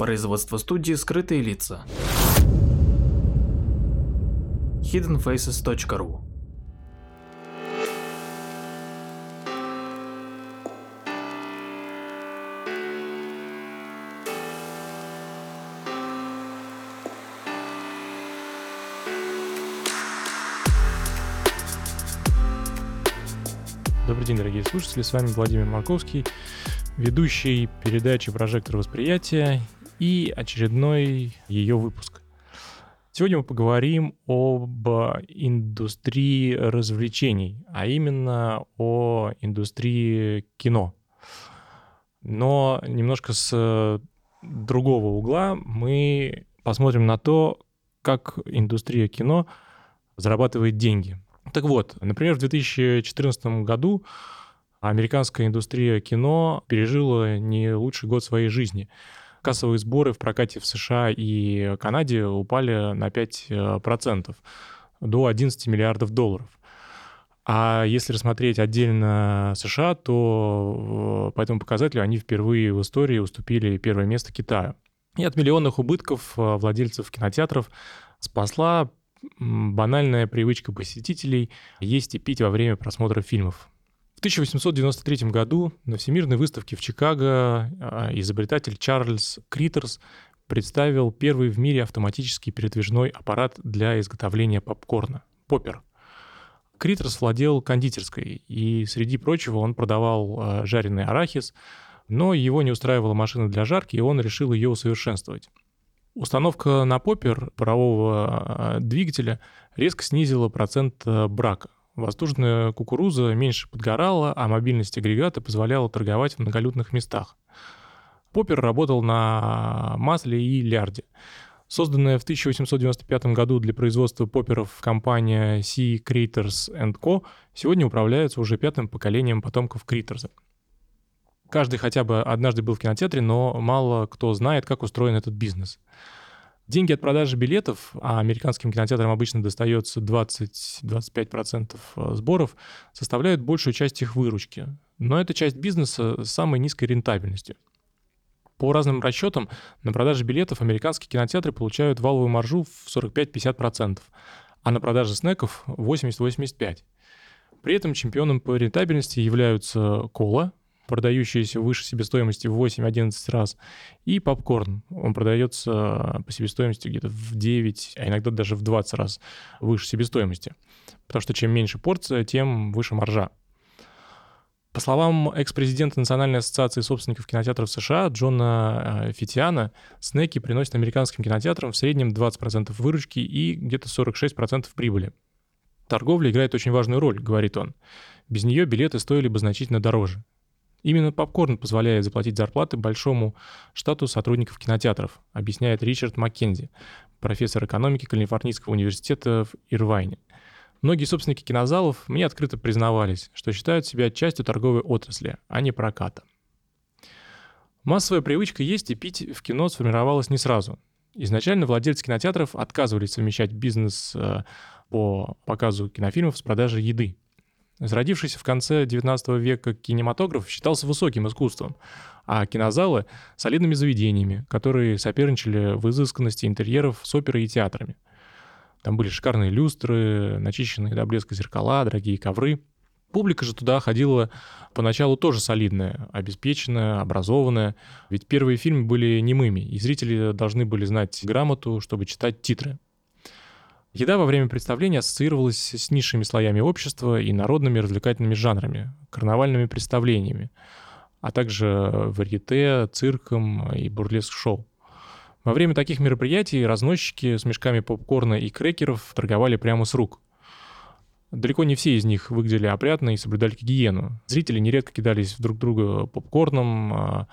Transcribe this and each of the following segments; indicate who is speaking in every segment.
Speaker 1: Производство студии «Скрытые лица». hiddenfaces.ru
Speaker 2: Добрый день, дорогие слушатели, с вами Владимир Марковский, ведущий передачи «Прожектор восприятия» и очередной ее выпуск. Сегодня мы поговорим об индустрии развлечений, а именно о индустрии кино. Но немножко с другого угла мы посмотрим на то, как индустрия кино зарабатывает деньги – так вот, например, в 2014 году американская индустрия кино пережила не лучший год своей жизни. Кассовые сборы в прокате в США и Канаде упали на 5% до 11 миллиардов долларов. А если рассмотреть отдельно США, то по этому показателю они впервые в истории уступили первое место Китаю. И от миллионных убытков владельцев кинотеатров спасла банальная привычка посетителей есть и пить во время просмотра фильмов. В 1893 году на Всемирной выставке в Чикаго а, изобретатель Чарльз Критерс представил первый в мире автоматический передвижной аппарат для изготовления попкорна – поппер. Критерс владел кондитерской, и среди прочего он продавал а, жареный арахис, но его не устраивала машина для жарки, и он решил ее усовершенствовать. Установка на поппер парового а, двигателя резко снизила процент брака. Воздушная кукуруза меньше подгорала, а мобильность агрегата позволяла торговать в многолюдных местах. Поппер работал на масле и лярде. Созданная в 1895 году для производства попперов компания C. Creators Co. сегодня управляется уже пятым поколением потомков Критерза. Каждый хотя бы однажды был в кинотеатре, но мало кто знает, как устроен этот бизнес. Деньги от продажи билетов, а американским кинотеатрам обычно достается 20-25% э, сборов, составляют большую часть их выручки. Но это часть бизнеса с самой низкой рентабельностью. По разным расчетам, на продаже билетов американские кинотеатры получают валовую маржу в 45-50%, а на продаже снеков 80-85%. При этом чемпионом по рентабельности являются кола, продающиеся выше себестоимости в 8-11 раз, и попкорн. Он продается по себестоимости где-то в 9, а иногда даже в 20 раз выше себестоимости. Потому что чем меньше порция, тем выше маржа. По словам экс-президента Национальной ассоциации собственников кинотеатров США Джона э, Фитиана, снеки приносят американским кинотеатрам в среднем 20% выручки и где-то 46% прибыли. Торговля играет очень важную роль, говорит он. Без нее билеты стоили бы значительно дороже. Именно попкорн позволяет заплатить зарплаты большому штату сотрудников кинотеатров, объясняет Ричард Маккензи, профессор экономики Калифорнийского университета в Ирвайне. Многие собственники кинозалов мне открыто признавались, что считают себя частью торговой отрасли, а не проката. Массовая привычка есть и пить в кино сформировалась не сразу. Изначально владельцы кинотеатров отказывались совмещать бизнес э, по показу кинофильмов с продажей еды – Зародившийся в конце XIX века кинематограф считался высоким искусством, а кинозалы — солидными заведениями, которые соперничали в изысканности интерьеров с оперой и театрами. Там были шикарные люстры, начищенные до блеска зеркала, дорогие ковры. Публика же туда ходила поначалу тоже солидная, обеспеченная, образованная, ведь первые фильмы были немыми, и зрители должны были знать грамоту, чтобы читать титры. Еда во время представления ассоциировалась с низшими слоями общества и народными развлекательными жанрами, карнавальными представлениями, а также варьете, цирком и бурлеск-шоу. Во время таких мероприятий разносчики с мешками попкорна и крекеров торговали прямо с рук. Далеко не все из них выглядели опрятно и соблюдали гигиену. Зрители нередко кидались друг друга попкорном, а,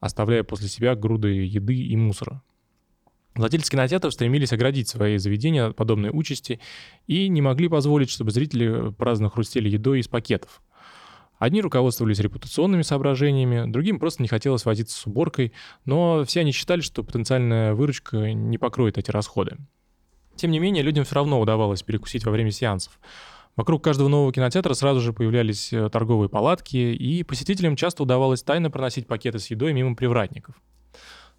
Speaker 2: оставляя после себя груды еды и мусора. Владельцы кинотеатров стремились оградить свои заведения от подобной участи и не могли позволить, чтобы зрители праздно хрустели едой из пакетов. Одни руководствовались репутационными соображениями, другим просто не хотелось возиться с уборкой, но все они считали, что потенциальная выручка не покроет эти расходы. Тем не менее, людям все равно удавалось перекусить во время сеансов. Вокруг каждого нового кинотеатра сразу же появлялись э, торговые палатки, и посетителям часто удавалось тайно проносить пакеты с едой мимо привратников –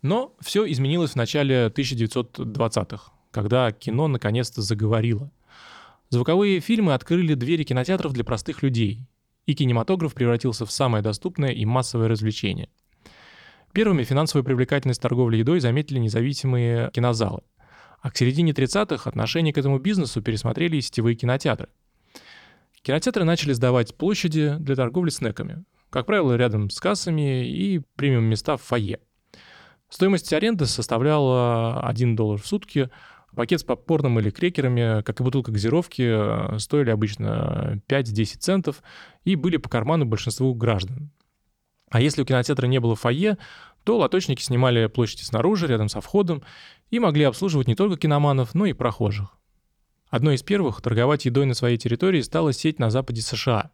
Speaker 2: Но все изменилось в начале 1920-х, когда кино наконец-то заговорило. Звуковые фильмы открыли двери кинотеатров для простых людей, и кинематограф превратился в самое доступное и массовое развлечение. Первыми финансовую привлекательность торговли едой заметили независимые кинозалы. А к середине 30-х отношение к этому бизнесу пересмотрели и сетевые кинотеатры. Кинотеатры начали сдавать площади для торговли снеками, как правило, рядом с кассами и премиум места в фойе. Стоимость аренды составляла 1 доллар в сутки, пакет с попкорном или крекерами, как и бутылка газировки, стоили обычно 5-10 центов и были по карману большинству граждан. А если у кинотеатра не было фойе, то лоточники снимали площади снаружи, рядом со входом, и могли обслуживать не только киноманов, но и прохожих. Одной из первых торговать едой на своей территории стала сеть на западе США,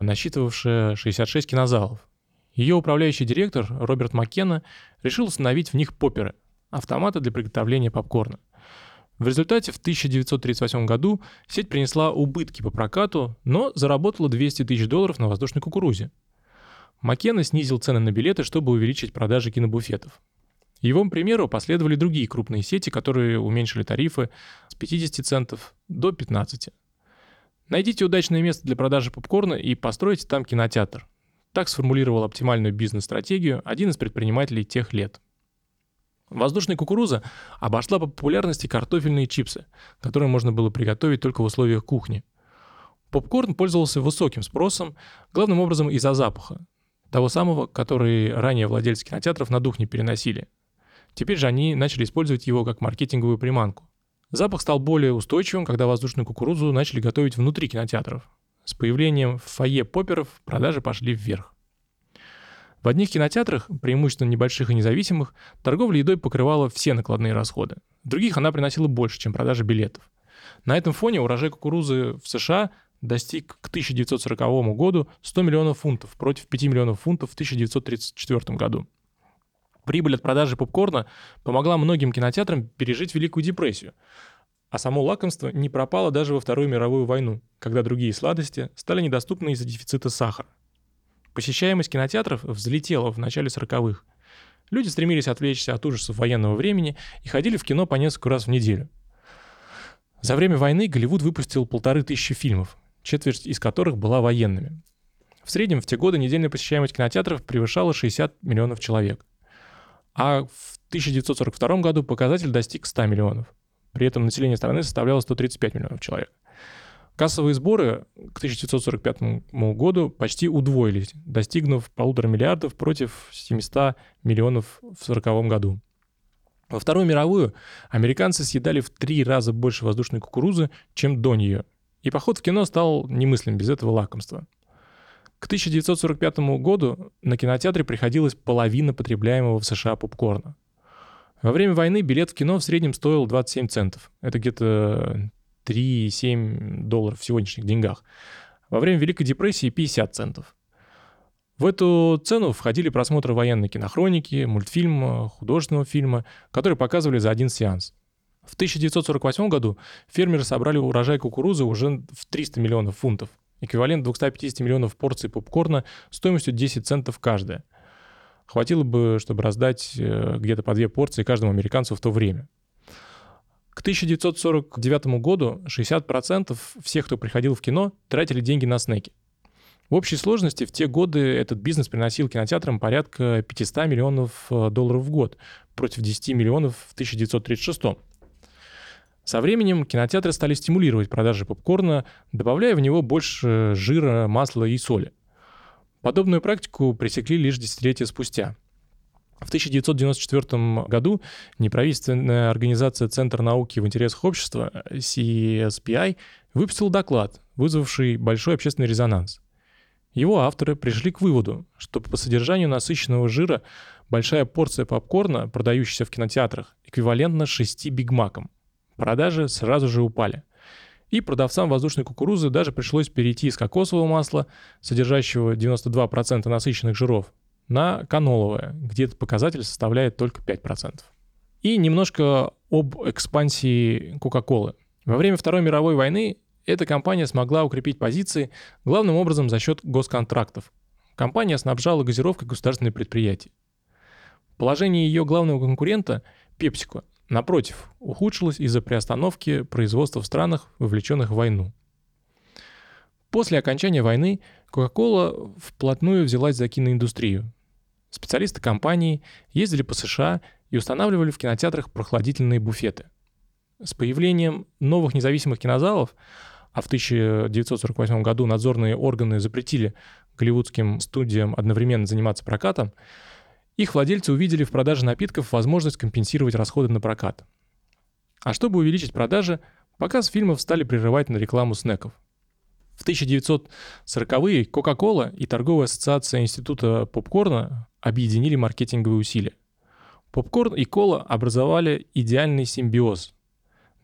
Speaker 2: насчитывавшая 66 кинозалов. Ее управляющий директор Роберт Маккена решил установить в них поперы – автоматы для приготовления попкорна. В результате в 1938 году сеть принесла убытки по прокату, но заработала 200 тысяч долларов на воздушной кукурузе – Маккена снизил цены на билеты, чтобы увеличить продажи кинобуфетов. Его примеру последовали другие крупные сети, которые уменьшили тарифы с 50 центов до 15. Найдите удачное место для продажи попкорна и постройте там кинотеатр. Так сформулировал оптимальную бизнес-стратегию один из предпринимателей тех лет. Воздушная кукуруза обошла по популярности картофельные чипсы, которые можно было приготовить только в условиях кухни. Попкорн пользовался высоким спросом, главным образом из-за запаха, того самого, который ранее владельцы кинотеатров на дух не переносили. Теперь же они начали использовать его как маркетинговую приманку. Запах стал более устойчивым, когда воздушную кукурузу начали готовить внутри кинотеатров. С появлением в фойе поперов продажи пошли вверх. В одних кинотеатрах, преимущественно небольших и независимых, торговля едой покрывала все накладные расходы. В других она приносила больше, чем продажа билетов. На этом фоне урожай кукурузы в США достиг к 1940 году 100 миллионов фунтов против 5 миллионов фунтов в 1934 году. Прибыль от продажи попкорна помогла многим кинотеатрам пережить Великую депрессию, а само лакомство не пропало даже во Вторую мировую войну, когда другие сладости стали недоступны из-за дефицита сахара. Посещаемость кинотеатров взлетела в начале 40-х. Люди стремились отвлечься от ужасов военного времени и ходили в кино по несколько раз в неделю. За время войны Голливуд выпустил полторы тысячи фильмов, четверть из которых была военными. В среднем в те годы недельная посещаемость кинотеатров превышала 60 миллионов человек. А в 1942 году показатель достиг 100 миллионов. При этом население страны составляло 135 миллионов человек. Кассовые сборы к 1945 году почти удвоились, достигнув полутора миллиардов против 700 миллионов в 1940 году. Во Вторую мировую американцы съедали в три раза больше воздушной кукурузы, чем до нее, и поход в кино стал немыслим без этого лакомства. К 1945 году на кинотеатре приходилось половина потребляемого в США попкорна. Во время войны билет в кино в среднем стоил 27 центов. Это где-то 3,7 долларов в сегодняшних деньгах. Во время Великой депрессии 50 центов. В эту цену входили просмотры военной кинохроники, мультфильма, художественного фильма, которые показывали за один сеанс. В 1948 году фермеры собрали урожай кукурузы уже в 300 миллионов фунтов, эквивалент 250 миллионов порций попкорна стоимостью 10 центов каждая. Хватило бы, чтобы раздать э, где-то по две порции каждому американцу в то время. К 1949 году 60% всех, кто приходил в кино, тратили деньги на снеки. В общей сложности в те годы этот бизнес приносил кинотеатрам порядка 500 миллионов э, долларов в год против 10 миллионов в 1936. Со временем кинотеатры стали стимулировать продажи попкорна, добавляя в него больше жира, масла и соли. Подобную практику пресекли лишь десятилетия спустя. В 1994 году неправительственная организация Центр науки в интересах общества, CSPI, выпустил доклад, вызвавший большой общественный резонанс. Его авторы пришли к выводу, что по содержанию насыщенного жира большая порция попкорна, продающаяся в кинотеатрах, эквивалентна 6 бигмакам – Продажи сразу же упали. И продавцам воздушной кукурузы даже пришлось перейти из кокосового масла, содержащего 92% насыщенных жиров, на каноловое, где этот показатель составляет только 5%. И немножко об экспансии Кока-Колы. Во время Второй мировой войны эта компания смогла укрепить позиции главным образом за счет госконтрактов. Компания снабжала газировкой государственные предприятия. Положение ее главного конкурента, PepsiCo, напротив, ухудшилось из-за приостановки производства в странах, вовлеченных в войну. После окончания войны Coca-Cola вплотную взялась за киноиндустрию. Специалисты компании ездили по США и устанавливали в кинотеатрах прохладительные буфеты. С появлением новых независимых кинозалов, а в 1948 году надзорные органы запретили голливудским студиям одновременно заниматься прокатом, их владельцы увидели в продаже напитков возможность компенсировать расходы на прокат. А чтобы увеличить продажи, показ фильмов стали прерывать на рекламу снеков. В 1940-е Coca-Cola и торговая ассоциация Института попкорна объединили маркетинговые усилия. Попкорн и кола образовали идеальный симбиоз.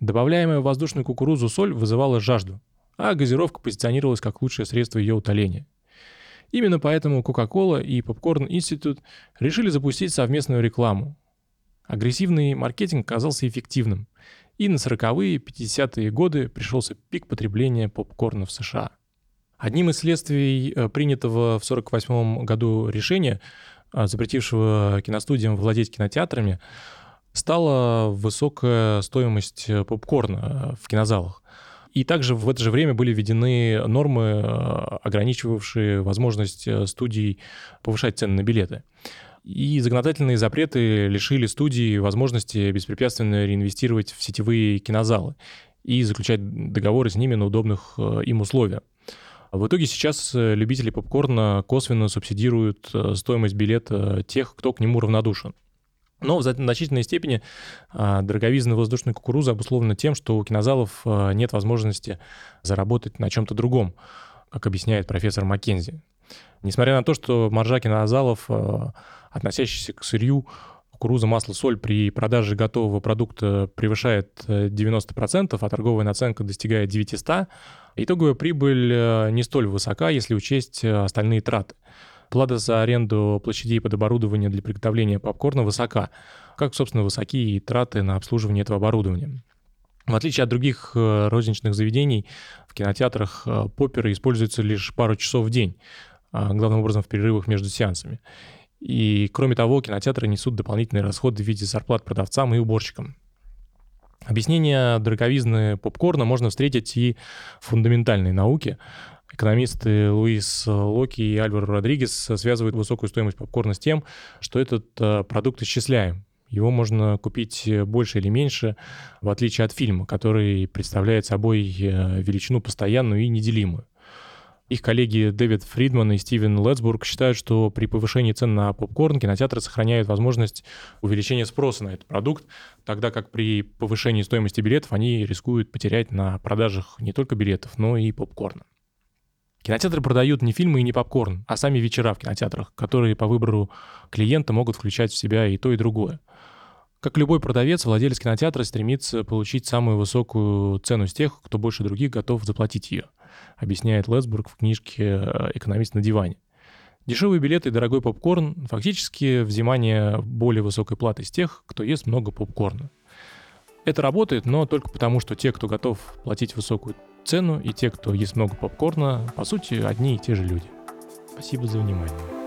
Speaker 2: Добавляемая в воздушную кукурузу соль вызывала жажду, а газировка позиционировалась как лучшее средство ее утоления – Именно поэтому Coca-Cola и Popcorn Institute решили запустить совместную рекламу. Агрессивный маркетинг казался эффективным, и на 40-е и 50-е годы пришелся пик потребления попкорна в США. Одним из следствий э, принятого в 1948 году решения, э, запретившего киностудиям владеть кинотеатрами, стала высокая стоимость э, попкорна в кинозалах. И также в это же время были введены нормы, э, ограничивавшие возможность э, студий повышать цены на билеты. И законодательные запреты лишили студии возможности беспрепятственно реинвестировать в сетевые кинозалы и заключать договоры с ними на удобных э, им условиях. В итоге сейчас любители попкорна косвенно субсидируют стоимость билета тех, кто к нему равнодушен. Но в значительной степени а, дороговизна воздушной кукурузы обусловлена тем, что у кинозалов а, нет возможности заработать на чем-то другом, как объясняет профессор Маккензи. Несмотря на то, что маржа кинозалов, а, относящаяся к сырью, кукуруза, масло, соль при продаже готового продукта превышает 90%, а торговая наценка достигает 900, итоговая прибыль не столь высока, если учесть остальные траты. Плата за аренду площадей под оборудование для приготовления попкорна высока, как, собственно, высоки и траты на обслуживание этого оборудования. В отличие от других э, розничных заведений, в кинотеатрах э, попперы используются лишь пару часов в день, а, главным образом в перерывах между сеансами. И, кроме того, кинотеатры несут дополнительные расходы в виде зарплат продавцам и уборщикам. Объяснение дороговизны попкорна можно встретить и в фундаментальной науке, Экономисты Луис Локи и Альваро Родригес связывают высокую стоимость попкорна с тем, что этот э, продукт исчисляем. Его можно купить больше или меньше, в отличие от фильма, который представляет собой э, величину постоянную и неделимую. Их коллеги Дэвид Фридман и Стивен Летсбург считают, что при повышении цен на попкорн кинотеатры сохраняют возможность увеличения спроса на этот продукт, тогда как при повышении стоимости билетов они рискуют потерять на продажах не только билетов, но и попкорна. Кинотеатры продают не фильмы и не попкорн, а сами вечера в кинотеатрах, которые по выбору клиента могут включать в себя и то, и другое. Как любой продавец, владелец кинотеатра стремится получить самую высокую цену с тех, кто больше других готов заплатить ее, объясняет Лесбург в книжке «Экономист на диване». Дешевые билеты и дорогой попкорн — фактически взимание более высокой платы с тех, кто ест много попкорна. Это работает, но только потому, что те, кто готов платить высокую цену, и те, кто ест много попкорна, по сути, одни и те же люди. Спасибо за внимание.